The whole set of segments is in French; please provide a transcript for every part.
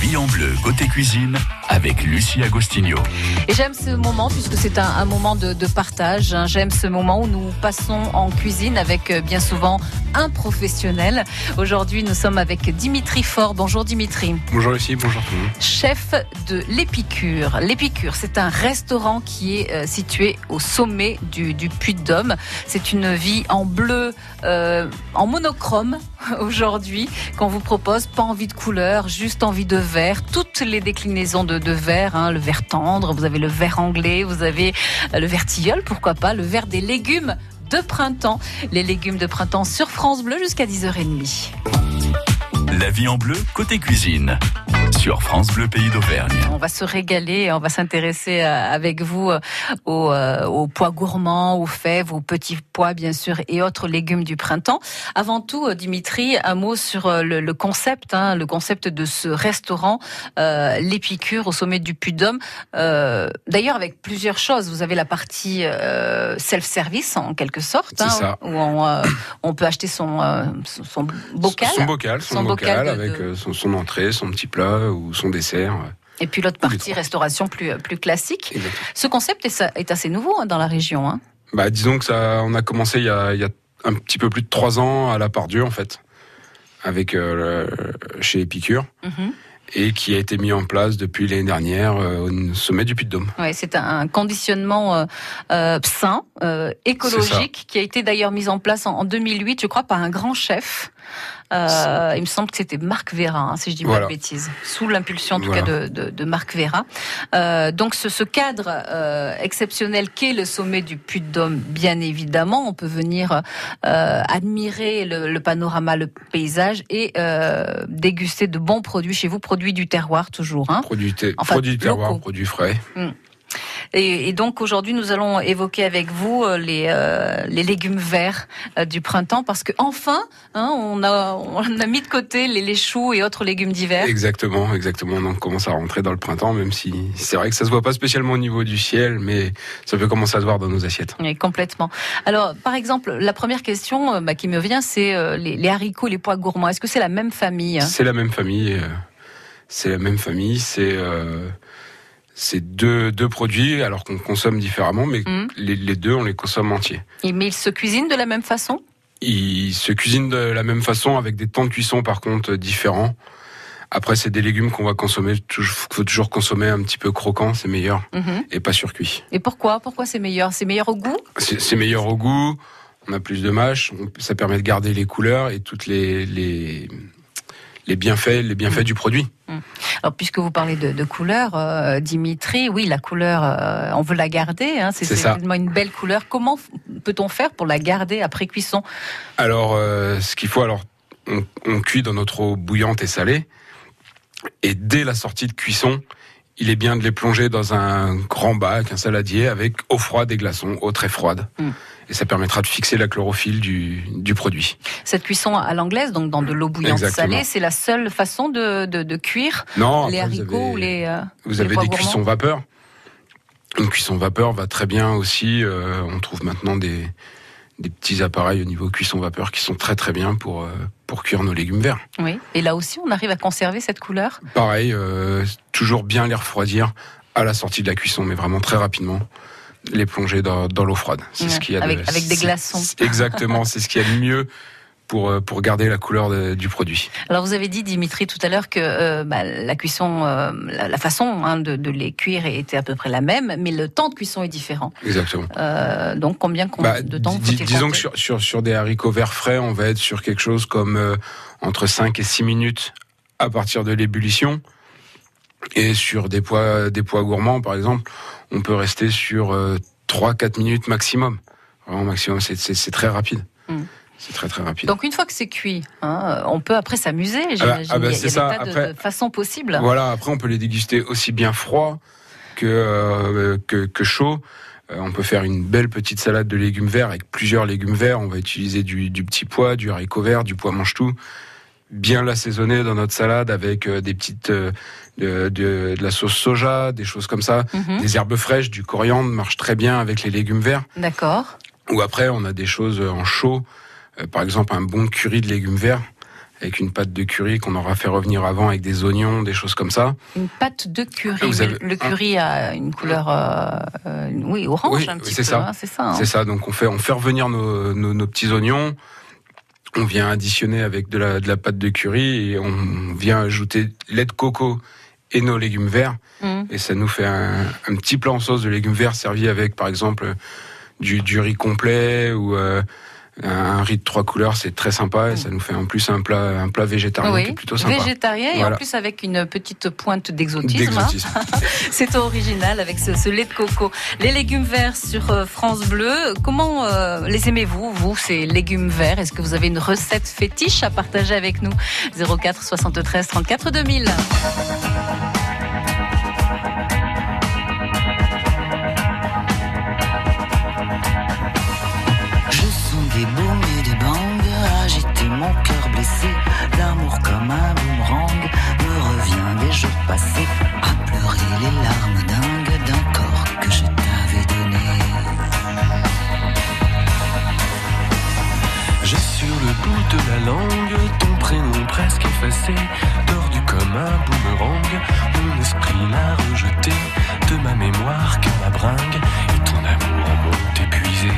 vie en bleu côté cuisine avec Lucie Agostinho. Et j'aime ce moment puisque c'est un, un moment de, de partage. hein. J'aime ce moment où nous passons en cuisine avec euh, bien souvent un professionnel. Aujourd'hui, nous sommes avec Dimitri Faure. Bonjour Dimitri. Bonjour Lucie, bonjour tout le monde. Chef de l'Épicure. L'Épicure, c'est un restaurant qui est euh, situé au sommet du, du Puy-de-Dôme. C'est une vie en bleu, euh, en monochrome aujourd'hui qu'on vous propose. Pas envie de couleur, juste envie de Toutes les déclinaisons de, de vert, hein, le vert tendre, vous avez le vert anglais, vous avez euh, le vert tilleul, pourquoi pas, le vert des légumes de printemps. Les légumes de printemps sur France Bleu jusqu'à 10h30. La vie en bleu côté cuisine sur France Bleu Pays d'Auvergne. On va se régaler, et on va s'intéresser euh, avec vous euh, aux, euh, aux pois gourmands, aux fèves, aux petits pois bien sûr et autres légumes du printemps. Avant tout, Dimitri, un mot sur le, le concept, hein, le concept de ce restaurant, euh, l'Épicure au sommet du Puy-de-Dôme. Euh, D'ailleurs, avec plusieurs choses. Vous avez la partie euh, self-service en quelque sorte, C'est ça. où on, euh, on peut acheter son, euh, son son bocal. Son bocal, son, Son bocal bocal, de- avec de- son, son entrée, son petit plat ou son dessert. ouais. Et puis l'autre partie restauration plus plus classique. Exactement. Ce concept est, assez nouveau hein, dans la région. Hein. Bah, disons que ça, on a commencé il y a, il y a un petit peu plus de trois ans à la Pardieu en fait, avec euh, chez Épicure, Mhm. et qui a été mis en place depuis l'année dernière euh, au sommet du Puy-de-Dôme. Ouais, c'est un conditionnement euh, euh, sain, euh, écologique, qui a été d'ailleurs mis en place en, en 2008, je crois, par un grand chef. Euh, il me semble que c'était Marc Vera, hein, si je dis pas de bêtises, sous l'impulsion en tout Voilà. cas de, de, de Marc Vera. Euh, donc ce, ce cadre euh, exceptionnel qu'est le sommet du Puy-de-Dôme, bien évidemment, on peut venir euh, admirer le, le panorama, le paysage et euh, déguster de bons produits chez vous, produits du terroir toujours. Hein. Produit, te- Enfin, produit du terroir, locaux. produit frais. Et, et donc aujourd'hui, nous allons évoquer avec vous euh, les, euh, les légumes verts euh, du printemps parce que enfin, hein, on, a, on a mis de côté les, les choux et autres légumes d'hiver. Exactement, exactement. On commence à rentrer dans le printemps, même si c'est vrai que ça se voit pas spécialement au niveau du ciel, mais ça peut commencer à se voir dans nos assiettes. Oui, complètement. Alors, par exemple, la première question bah, qui me vient, c'est euh, les, les haricots, les pois gourmands. Est-ce que c'est la même famille hein? C'est la même famille. C'est la même famille. C'est euh, c'est deux, deux produits, alors qu'on consomme différemment, mais Mhm. les, les deux, on les consomme entiers. Et- Mais ils se cuisinent de la même façon? Ils se cuisinent de la même façon, avec des temps de cuisson par contre différents. Après, c'est des légumes qu'on va consommer. Il faut toujours consommer un petit peu croquant, c'est meilleur, Mhm. et pas surcuit. Et pourquoi? Pourquoi c'est meilleur? C'est meilleur au goût? C'est meilleur au goût. On a plus de mâche. on- Ça permet de garder les couleurs et toutes les les, les bienfaits, les bienfaits du produit. Alors, puisque vous parlez de, de couleur, euh, Dimitri, oui, la couleur, euh, on veut la garder. Hein, c'est tellement une belle couleur. Comment peut-on faire pour la garder après cuisson Alors, euh, ce qu'il faut, alors, on, on cuit dans notre eau bouillante et salée, et dès la sortie de cuisson, il est bien de les plonger dans un grand bac, un saladier, avec eau froide et glaçons, eau très froide. Mm. Et ça permettra de fixer la chlorophylle du, du produit. Cette cuisson à l'anglaise, donc dans de l'eau bouillante Exactement. salée, c'est la seule façon de, de, de cuire Non, les haricots avez- ou les. euh, Vous avez des cuissons vapeur. Une cuisson vapeur va très bien aussi. euh, on trouve maintenant des, des petits appareils au niveau cuisson vapeur qui sont très très bien pour, euh, pour cuire nos légumes verts. Oui. Et là aussi, on arrive à conserver cette couleur? Pareil, euh, toujours bien les refroidir à la sortie de la cuisson, mais vraiment très rapidement. Les plonger dans, dans l'eau froide. C'est Ouais, ce qu'il y a de- avec- avec des glaçons. Exactement, c'est ce qu'il y a de mieux pour, euh, pour garder la couleur de- du produit. Alors, vous avez dit, Dimitri, tout à l'heure que euh, bah, la cuisson, euh, la, la façon hein, de, de les cuire était à peu près la même, mais le temps de cuisson est différent. Exactement. Euh, donc, combien com- Bah, de temps faut-il disons que sur, sur, sur des haricots verts frais, on va être sur quelque chose comme entre 5 et 6 minutes à partir de l'ébullition. Et sur des pois, des pois gourmands, par exemple, on peut rester sur 3-4 minutes maximum. Vraiment maximum, c'est- très rapide. Mm. C'est très très rapide. Donc une fois que c'est cuit, hein, on peut après s'amuser. J'imagine. ah bah, il y a, c'est il y a ça. des tas de- Après- de, façons possibles. Voilà, après on peut les déguster aussi bien froid que, euh, que, que chaud. Euh, on peut faire une belle petite salade de légumes verts avec plusieurs légumes verts. On va utiliser du, du petit pois, du haricot vert, du pois mange-tout. Bien l'assaisonner dans notre salade avec euh, des petites euh, de, de, de la sauce soja, des choses comme ça. Mhm. Des herbes fraîches, du coriandre marche très bien avec les légumes verts. D'accord. Ou après, on a des choses en chaud. Euh, par exemple, un bon curry de légumes verts avec une pâte de curry qu'on aura fait revenir avant avec des oignons, des choses comme ça. Une pâte de curry. Avez- Le curry a une couleur, euh, euh, oui, orange Oui, un petit c'est peu. ça. hein, c'est ça. hein. C'est ça, donc on fait, on fait revenir nos, nos, nos petits oignons, on vient additionner avec de la, de la pâte de curry et on vient ajouter lait de coco et nos légumes verts. Mhm. Et ça nous fait un, un petit plat en sauce de légumes verts servi avec, par exemple, du, du riz complet ou euh, un riz de trois couleurs. C'est très sympa et ça nous fait en plus un plat, un plat végétarien qui Oui, est plutôt sympa. végétarien et en plus avec une petite pointe d'exotisme. hein. C'est original avec ce, ce lait de coco. Les légumes verts sur euh, France Bleu, comment euh, les aimez-vous, vous, ces légumes verts? Est-ce que vous avez une recette fétiche à partager avec nous? 04 73 34 2000. Mon cœur blessé. L'amour comme un boomerang me revient des jours passés à pleurer les larmes dingues d'un corps que je t'avais donné. J'ai sur le bout de la langue ton prénom presque effacé, tordu comme un boomerang. Mon esprit l'a rejeté de ma mémoire comme ma bringue et ton amour en monte épuisé.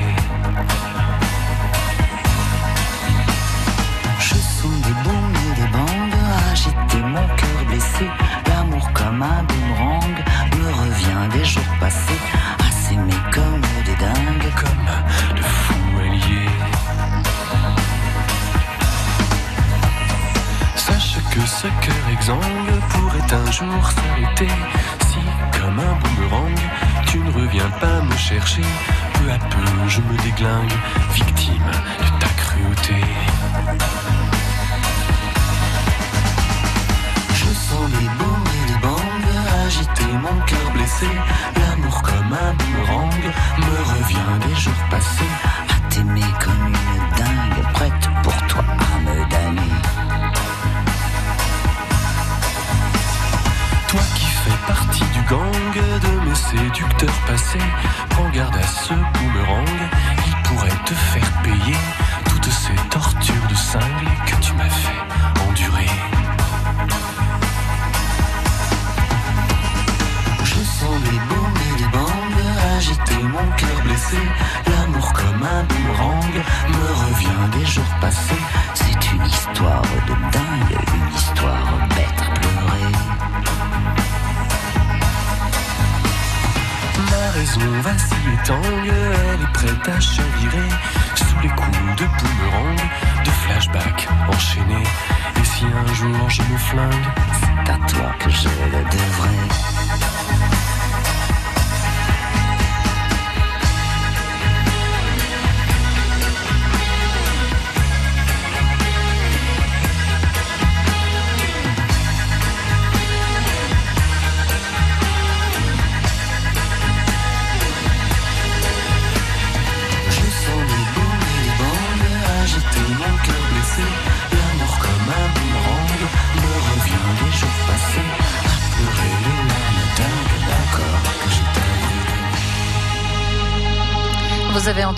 Mon cœur blessé. L'amour comme un boomerang me revient des jours passés à s'aimer comme des dingues. Comme de fous alliés. Sache que ce cœur exsangue pourrait un jour s'arrêter si, comme un boomerang, tu ne reviens pas me chercher. Peu à peu, je me déglingue, victime de ta cruauté. Les booms et les bangs agiter mon cœur blessé. L'amour comme un boomerang me revient des jours passés à t'aimer comme une dingue, prête pour toi à me damner. Toi qui fais partie du gang de mes séducteurs passés, prends garde à ce boomerang, il pourrait te faire payer toutes ces tortures de cingle que tu m'as fait elle est prête à chavirer sous les coups de boomerang, de flashback enchaînés. Et si un jour je me flingue, C'est à toi que je le devrais.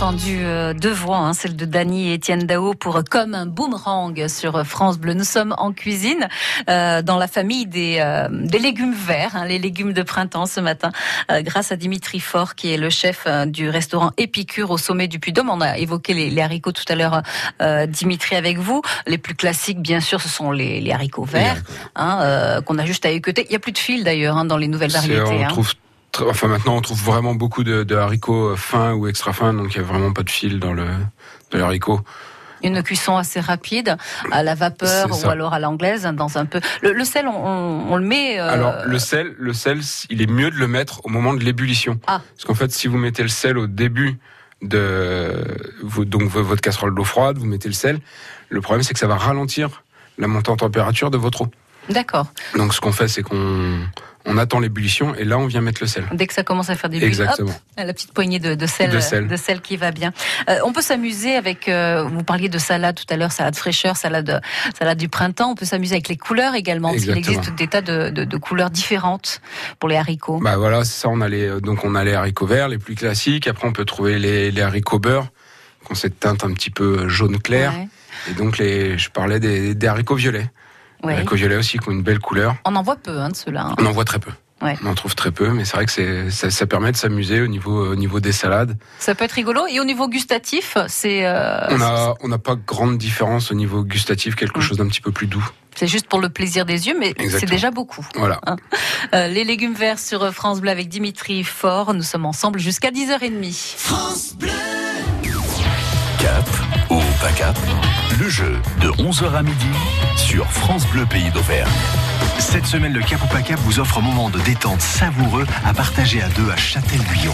Entendu euh, deux voix, hein, celle de Dany et Étienne Dao pour Comme un boomerang sur France Bleu. Nous sommes en cuisine euh, dans la famille des, euh, des légumes verts, hein, les légumes de printemps ce matin, euh, grâce à Dimitri Faure qui est le chef euh, du restaurant Épicure au sommet du Puy-Dôme. On a évoqué les, les haricots tout à l'heure, euh, Dimitri, avec vous. Les plus classiques, bien sûr, ce sont les, les haricots verts, hein, euh, qu'on a juste à équeuter. Il y a plus de fil d'ailleurs hein, dans les nouvelles variétés. on hein. trouve enfin maintenant on trouve vraiment beaucoup de, de haricots euh, fins ou extra fins, donc il y a vraiment pas de fil dans le dans haricots. Une cuisson assez rapide, à la vapeur ou alors à l'anglaise, hein, dans un peu. Le, le sel, on, on- on le met. euh, Alors le sel, le sel, il est mieux de le mettre au moment de l'ébullition. Ah. Parce qu'en fait, si vous mettez le sel au début de donc votre casserole d'eau froide, vous mettez le sel. Le problème, c'est que ça va ralentir la montée en température de votre eau. D'accord. Donc ce qu'on fait, c'est qu'on on attend l'ébullition et là on vient mettre le sel. Dès que ça commence à faire des bulles, Exactement. hop, la petite poignée de, de sel, De sel. de sel qui va bien. Euh, on peut s'amuser avec. euh, vous parliez de salade tout à l'heure, salade fraîcheur, salade, salade du printemps. On peut s'amuser avec les couleurs également, parce qu'il Exactement. existe des tas de, couleurs différentes pour les haricots. Bah voilà, c'est ça. On a les donc on a les haricots verts, les plus classiques. Après, on peut trouver les, les haricots beurre ont cette teinte un petit peu jaune clair. Ouais. Et donc, les, je parlais des, des haricots violets. Les Ouais. violets aussi qui ont une belle couleur. On en voit peu hein, de ceux-là. hein. On en voit très peu. Ouais. On en trouve très peu, mais c'est vrai que ça, ça permet de s'amuser au niveau, au niveau des salades. Ça peut être rigolo. Et au niveau gustatif, c'est euh, On n'a pas grande différence au niveau gustatif, quelque Mm. chose d'un petit peu plus doux. c'est juste pour le plaisir des yeux, mais c'est déjà beaucoup. Voilà. Euh, les légumes verts sur France Bleu avec Dimitri Faure. Nous sommes ensemble jusqu'à 10h30. Cap ou pas cap? Le jeu de 11h à midi sur France Bleu Pays d'Auvergne. Cette semaine, le Cap ou pas Cap vous offre un moment de détente savoureux à partager à deux à Châtel-Guyon.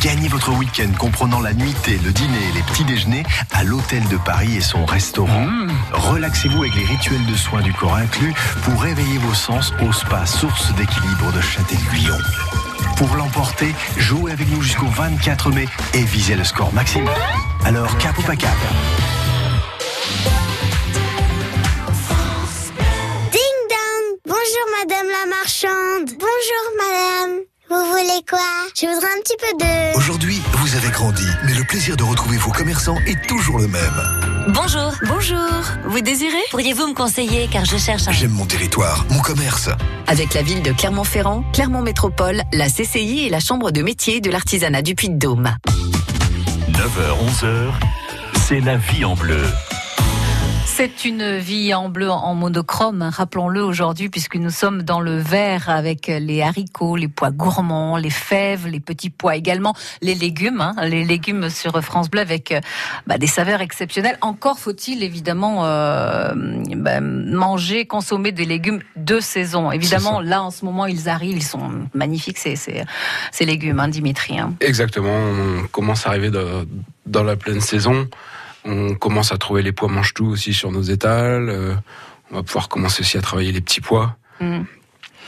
Gagnez votre week-end comprenant la nuitée, le dîner et les petits déjeuners à l'Hôtel de Paris et son restaurant. Relaxez-vous avec les rituels de soins du corps inclus pour réveiller vos sens au spa Source d'équilibre de Châtel-Guyon. Pour l'emporter, jouez avec nous jusqu'au 24 mai et visez le score maximum. Alors, cap ou pas cap? Madame la marchande Bonjour madame Vous voulez quoi? Je voudrais un petit peu de... Aujourd'hui, vous avez grandi, mais le plaisir de retrouver vos commerçants est toujours le même. Bonjour. Bonjour. Vous désirez? Pourriez-vous me conseiller car je cherche un... J'aime mon territoire, mon commerce. Avec la ville de Clermont-Ferrand, Clermont Métropole, la CCI et la Chambre de métier de l'artisanat du Puy-de-Dôme. 9h, 11h, c'est la vie en bleu. C'est une vie en bleu, en monochrome, rappelons-le aujourd'hui, puisque nous sommes dans le vert avec les haricots, les pois gourmands, les fèves, les petits pois également, les légumes, hein, les légumes sur France Bleu avec euh, bah, des saveurs exceptionnelles. Encore faut-il évidemment euh, bah, manger, consommer des légumes de saison. Évidemment, là en ce moment ils arrivent, ils sont magnifiques ces, ces, ces légumes, hein, Dimitri. hein. Exactement. On commence à arriver de- dans la pleine saison. On commence à trouver les pois mange-tout aussi sur nos étals. Euh, on va pouvoir commencer aussi à travailler les petits pois. Mm.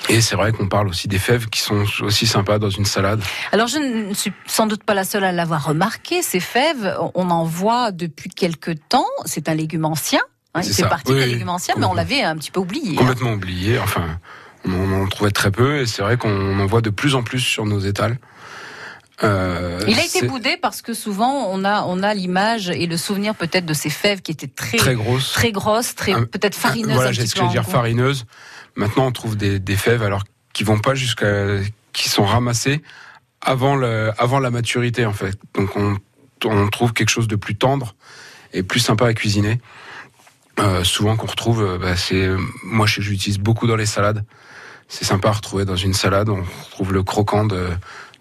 Et c'est vrai qu'on parle aussi des fèves qui sont aussi sympas dans une salade. Alors je ne suis sans doute pas la seule à l'avoir remarqué, ces fèves, on en voit depuis quelque temps, c'est un légume ancien, hein, il C'est fait partie Oui, des légumes anciens, mais on l'avait un petit peu oublié. hein. Complètement oublié. Enfin, on en, on en trouvait très peu. Et c'est vrai qu'on en voit de plus en plus sur nos étals. Euh, Il a été boudé parce que souvent on a on a l'image et le souvenir peut-être de ces fèves qui étaient très très grosse. très grosses, très Ah, peut-être farineuses. Voilà, j'ai ce que je veux dire gros. farineuse. Maintenant, on trouve des, des fèves alors qui vont pas jusqu'à qui sont ramassées avant le avant la maturité en fait. Donc on on trouve quelque chose de plus tendre et plus sympa à cuisiner. Euh, souvent qu'on retrouve, euh, bah, c'est moi je- j'utilise beaucoup dans les salades. C'est sympa à retrouver dans une salade. On retrouve le croquant de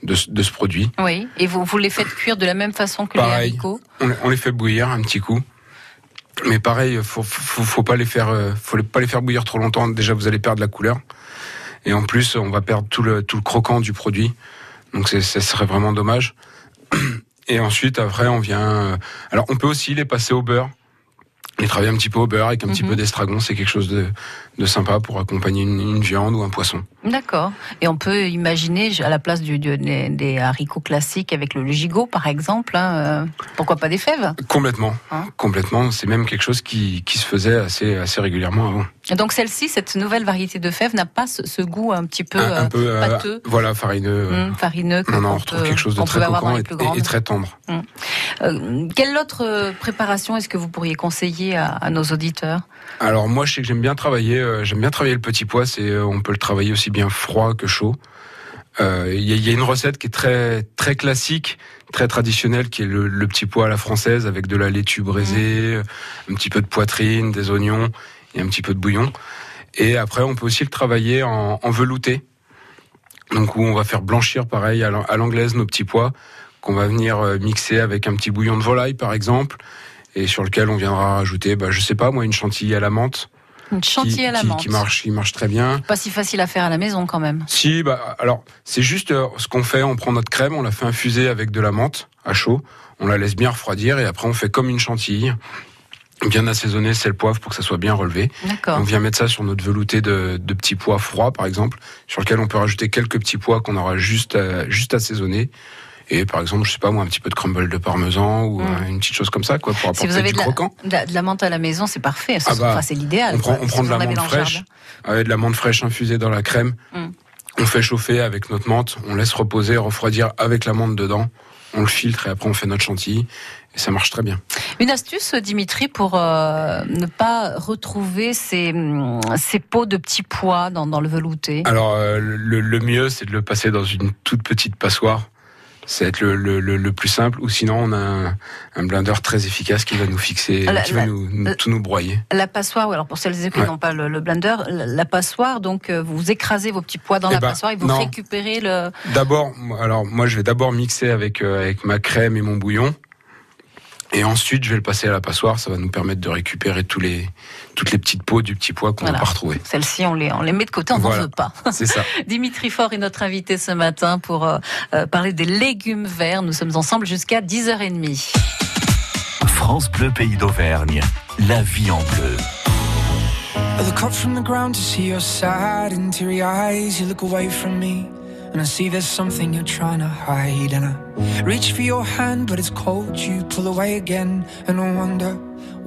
de, ce- de ce produit. Oui, et vous vous les faites cuire de la même façon que les haricots. On, on les fait bouillir un petit coup. Mais pareil, faut, faut, faut pas les faire, euh, faut pas les faire bouillir trop longtemps. Déjà, vous allez perdre la couleur. Et en plus, on va perdre tout le, tout le croquant du produit. Donc, ça serait vraiment dommage. Et ensuite, après, on vient. euh, Alors, on peut aussi les passer au beurre. Les travailler un petit peu au beurre avec un petit Mhm. peu d'estragon. C'est quelque chose de, de sympa pour accompagner une, une viande ou un poisson. D'accord. Et on peut imaginer à la place du, du- des, des haricots classiques avec le gigot par exemple. hein, euh, pourquoi pas des fèves? Complètement. Hein? Complètement. C'est même quelque chose qui, qui se faisait assez, assez régulièrement avant. Et Donc celle-ci, cette nouvelle variété de fèves n'a pas ce, ce goût un petit peu, un, un euh, peu euh, pâteux, voilà farineux hum, farineux. que- non non on qu'on retrouve peut- quelque chose de très les et, et- et très tendre Euh, quelle autre préparation est-ce que vous pourriez conseiller? À, nos auditeurs alors moi je sais que j'aime bien travailler euh, j'aime bien travailler le petit pois c'est euh, on peut le travailler aussi bien froid que chaud. Euh, il y, a- une recette qui est très classique très traditionnelle qui est le, petit pois à la française avec de la laitue braisée un petit peu de poitrine des oignons et un petit peu de bouillon. Et après on peut aussi le travailler en, en velouté. Donc où on va faire blanchir pareil à l'an- à l'anglaise nos petits pois qu'on va venir mixer avec un petit bouillon de volaille par exemple et sur lequel on viendra rajouter bah, je sais pas moi une chantilly à la menthe Une chantilly à la qui- menthe. qui marche qui marche très bien Pas si facile à faire à la maison quand même. si bah alors c'est juste euh, ce qu'on fait on prend notre crème on la fait infuser avec de la menthe à chaud on la laisse bien refroidir et après on fait comme une chantilly bien assaisonner sel poivre pour que ça soit bien relevé D'accord. on vient mettre ça sur notre velouté de, de petits pois froids, par exemple, sur lequel on peut rajouter quelques petits pois qu'on aura juste, à- juste assaisonnés. Et par exemple, je sais pas moi, un petit peu de crumble de parmesan ou Mm. euh, une petite chose comme ça, quoi, pour Si apporter vous avez du de la, croquant. de la- de la menthe à la maison, c'est parfait. C'est Ah bah, enfin, c'est l'idéal. On prend, on de la menthe fraîche, avec de la menthe fraîche infusée dans la crème. Mm. On fait chauffer avec notre menthe, on laisse reposer, refroidir avec la menthe dedans. on le filtre et après on fait notre chantilly. Et ça marche très bien. Une astuce, Dimitri, pour euh, ne pas retrouver ces, hum, ces pots de petits pois dans, dans le velouté? Alors euh, le, le mieux, c'est de le passer dans une toute petite passoire. Ça va être le, le, le, le plus simple. Ou sinon, on a un, un blender très efficace qui va nous fixer, la- qui va la- nous, tout nous broyer. La passoire, alors pour celles et ceux qui Ouais. n'ont pas le, le blender, la, la passoire, donc euh, vous écrasez vos petits pois dans Eh la ben, passoire et vous non. récupérez le. D'abord, alors moi, je vais d'abord mixer avec euh, avec ma crème et mon bouillon. Et ensuite, je vais le passer à la passoire. Ça va nous permettre de récupérer tous les, toutes les petites peaux du petit pois qu'on n'a Voilà. pas retrouvé. Celles-ci, on les, on les met de côté, on n'en Voilà. veut pas. C'est ça. Dimitri Faure est notre invité ce matin pour euh, euh, parler des légumes verts. Nous sommes ensemble jusqu'à 10h30. France Bleu Pays d'Auvergne. La vie en bleu. I look up from the ground to see your sad and teary eyes. You look away from me, and I see there's something you're trying to hide. And I reach for your hand, but it's cold. You pull away again, and I wonder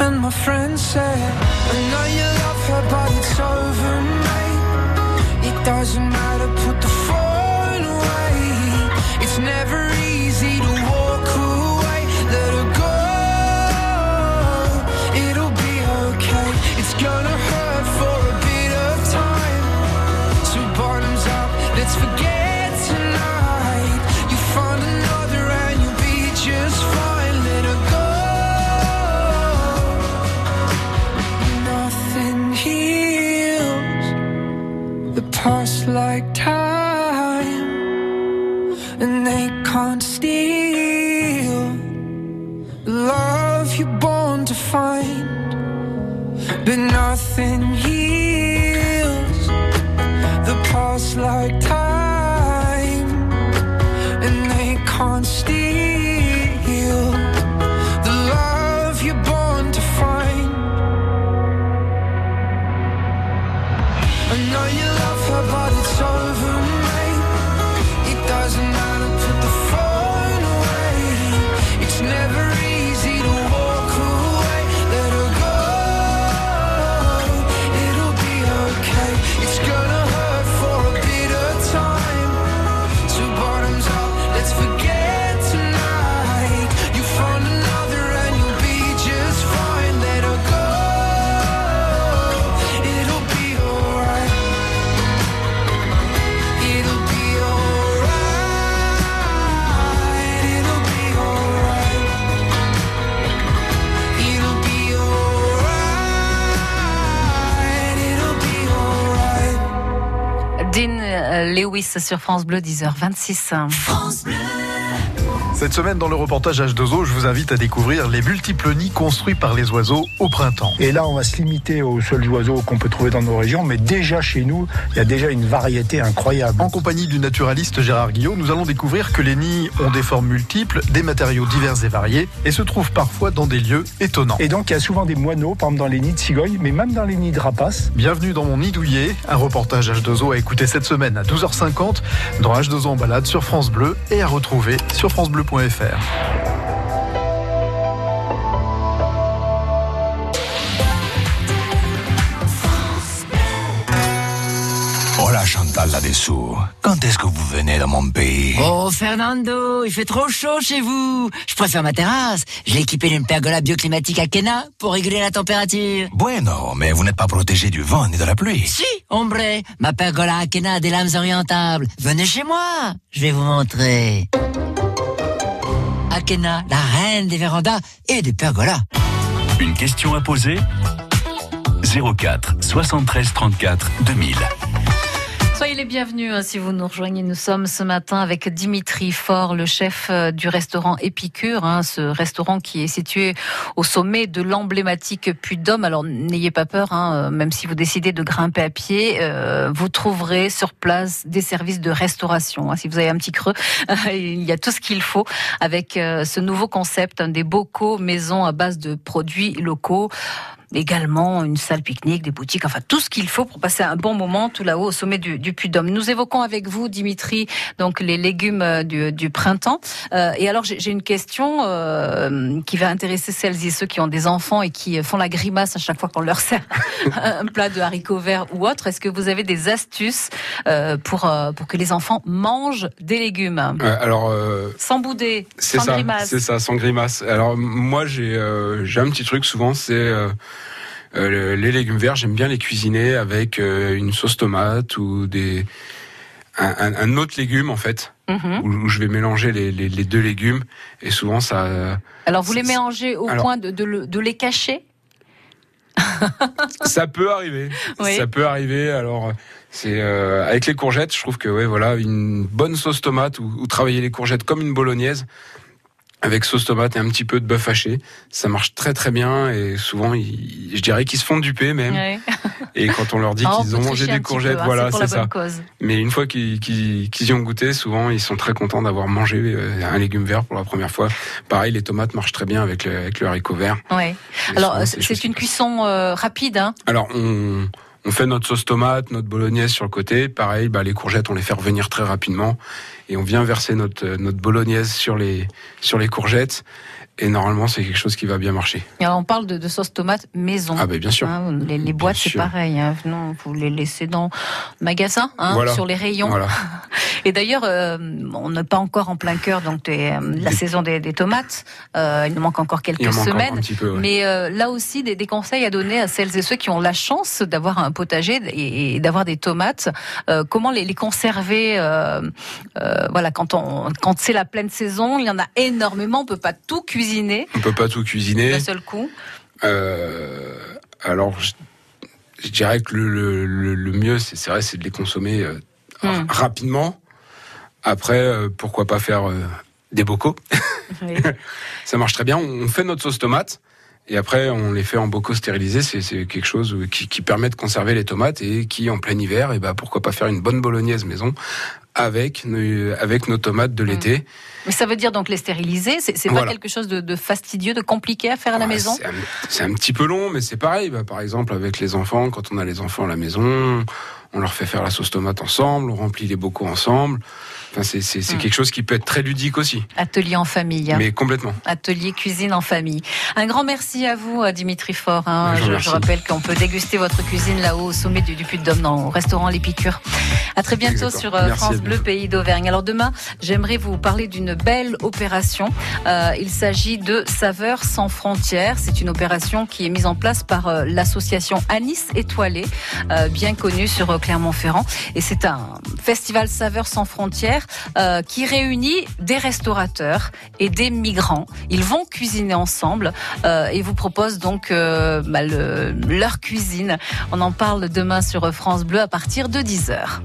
And my friend said, I know you love her, but it's over, mate. It doesn't matter, put the Lewis sur France Bleu, 10h26. Cette semaine, dans le reportage H2O, je vous invite à découvrir les multiples nids construits par les oiseaux au printemps. Et là, on va se limiter aux seuls oiseaux qu'on peut trouver dans nos régions, mais déjà chez nous, il y a déjà une variété incroyable. En compagnie du naturaliste Gérard Guillot, nous allons découvrir que les nids ont des formes multiples, des matériaux divers et variés, et se trouvent parfois dans des lieux étonnants. Et donc, il y a souvent des moineaux, par exemple dans les nids de cigognes, mais même dans les nids de rapaces. Bienvenue dans mon nid douillet, un reportage H2O à écouter cette semaine à 12h50 dans H2O en balade sur France Bleu et à retrouver sur francebleu.fr. Hola Chantal là-dessous. Quand Quand est-ce que vous venez dans mon pays? Oh Fernando, il fait trop chaud chez vous. Je préfère ma terrasse. Je l'ai équipée d'une pergola bioclimatique à Kena pour réguler la température. Bueno, mais vous n'êtes pas protégé du vent ni de la pluie. Si, hombre, ma pergola à Kena a des lames orientables. Venez chez moi, je vais vous montrer. La reine des vérandas et des pergolas. Une question à poser? 04 73 34 2000. Les bienvenus hein, si vous nous rejoignez. Nous sommes ce matin avec Dimitri Faure, le chef euh, du restaurant Épicure, hein, ce restaurant qui est situé au sommet de l'emblématique Puy d'Homme. Alors n'ayez pas peur, hein, euh, même si vous décidez de grimper à pied, euh, vous trouverez sur place des services de restauration. Si vous avez un petit creux, il y a tout ce qu'il faut avec ce nouveau concept, des bocaux maison à base de produits locaux également une salle pique-nique, des boutiques, enfin tout ce qu'il faut pour passer un bon moment tout là-haut au sommet du, du Puy d'Homme. Nous évoquons avec vous, Dimitri, donc les légumes euh, du, du printemps. Euh, et alors j'ai une question euh, qui va intéresser celles et ceux qui ont des enfants et qui font la grimace à chaque fois qu'on leur sert un plat de haricots verts ou autre. Est-ce que vous avez des astuces euh, pour euh, pour que les enfants mangent des légumes? Euh, alors, euh, sans bouder, c'est sans ça, grimace c'est ça, sans grimace. Alors moi, j'ai euh, j'ai un petit truc souvent, c'est euh, le- les légumes verts. J'aime bien les cuisiner avec euh, une sauce tomate ou des un, autre légume en fait, Mhm. où, où je vais mélanger les, les- les deux légumes et souvent ça Alors vous les mélangez au Alors- point de, de, le- de les cacher ça peut arriver. Oui. Ça peut arriver. Alors, c'est euh, avec les courgettes, je trouve que ouais, voilà, une bonne sauce tomate ou, ou travailler les courgettes comme une bolognaise avec sauce tomate et un petit peu de bœuf haché, ça marche très très bien et souvent, ils- je dirais qu'ils se font duper même. Ouais. Et quand on leur dit Ah, qu'ils ont mangé des courgettes, peu, hein, voilà, c'est ça. cause. Mais une fois qu'ils qu'ils- qu'ils y ont goûté, souvent ils sont très contents d'avoir mangé euh, un légume vert pour la première fois. Pareil, les tomates marchent très bien avec le, avec le haricot vert. Ouais. Et Alors c'est une cuisson euh, rapide, hein Alors, on, on fait notre sauce tomate, notre bolognaise sur le côté. Pareil, bah, les courgettes, on les fait revenir très rapidement. Et on vient verser notre, euh, notre bolognaise sur les, sur les courgettes. Et normalement, c'est quelque chose qui va bien marcher. Et alors, on parle de, de sauce tomate maison. Ah, bah, bien sûr. Hein, les, les boîtes, c'est pareil. Hein. Non, vous les laissez dans le magasin, hein, Voilà. sur les rayons. Voilà. Et d'ailleurs, euh, on n'est pas encore en plein cœur donc des, euh, la Des- saison des, des tomates. Euh, il nous manque encore quelques en semaines. un petit peu, ouais. Mais euh, là aussi, des, conseils à donner à celles et ceux qui ont la chance d'avoir un potager et, et d'avoir des tomates. Comment les, les conserver Voilà, quand on quand c'est la pleine saison, il y en a énormément. On peut pas tout cuisiner On peut pas tout cuisiner. d'un seul coup. Euh, alors, je, je dirais que le, le, le- le mieux, c'est vrai, c'est de les consommer euh, Hmm. rapidement. Après, euh, pourquoi pas faire des bocaux Oui. Ça marche très bien. On fait notre sauce tomate. Et après, on les fait en bocaux stérilisés. C'est quelque chose qui, qui permet de conserver les tomates et qui, en plein hiver, et ben pourquoi pas faire une bonne bolognaise maison avec nos, avec nos tomates de l'été. Mais ça veut dire donc les stériliser. C'est Voilà. pas quelque chose de, de fastidieux, de compliqué à faire à la Ouais, maison. c'est un, c'est un petit peu long, mais c'est pareil. Bah, par exemple, avec les enfants, quand on a les enfants à la maison, on leur fait faire la sauce tomate ensemble, on remplit les bocaux ensemble. Enfin, c'est c'est- c'est Mm. quelque chose qui peut être très ludique aussi, Atelier en famille. hein. mais complètement. Atelier cuisine en famille. Un grand merci à vous, euh, Dimitri Faure. hein. Je rappelle qu'on peut déguster votre cuisine là-haut au sommet du, du Puy de Dôme dans le restaurant L'Épicure. À très bientôt Exactement. sur euh, Merci, France Bleu, pays d'Auvergne. Alors demain, j'aimerais vous parler d'une belle opération. Euh, il s'agit de Saveurs sans frontières. C'est une opération qui est mise en place par euh, l'association Anis Étoilé, euh, bien connue sur Clermont-Ferrand. Et c'est un festival Saveurs sans frontières euh, qui réunit des restaurateurs et des migrants. Ils vont cuisiner ensemble euh, et vous propose donc euh, bah, le- leur cuisine. On en parle demain sur France Bleu à partir de 10h.